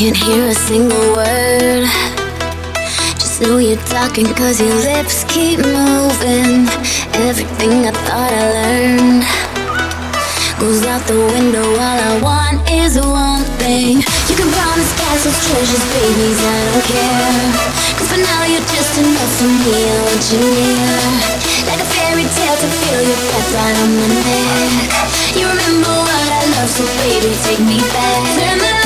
Can't hear a single word. Just know you're talking cause your lips keep moving. Everything I thought I learned goes out the window. All I want is one thing. You can promise castles, treasures, babies, I don't care. Cause for now you're just enough for me. I want you near. Like a fairy tale to feel your breath right on my neck. You remember what I love, so baby, take me back.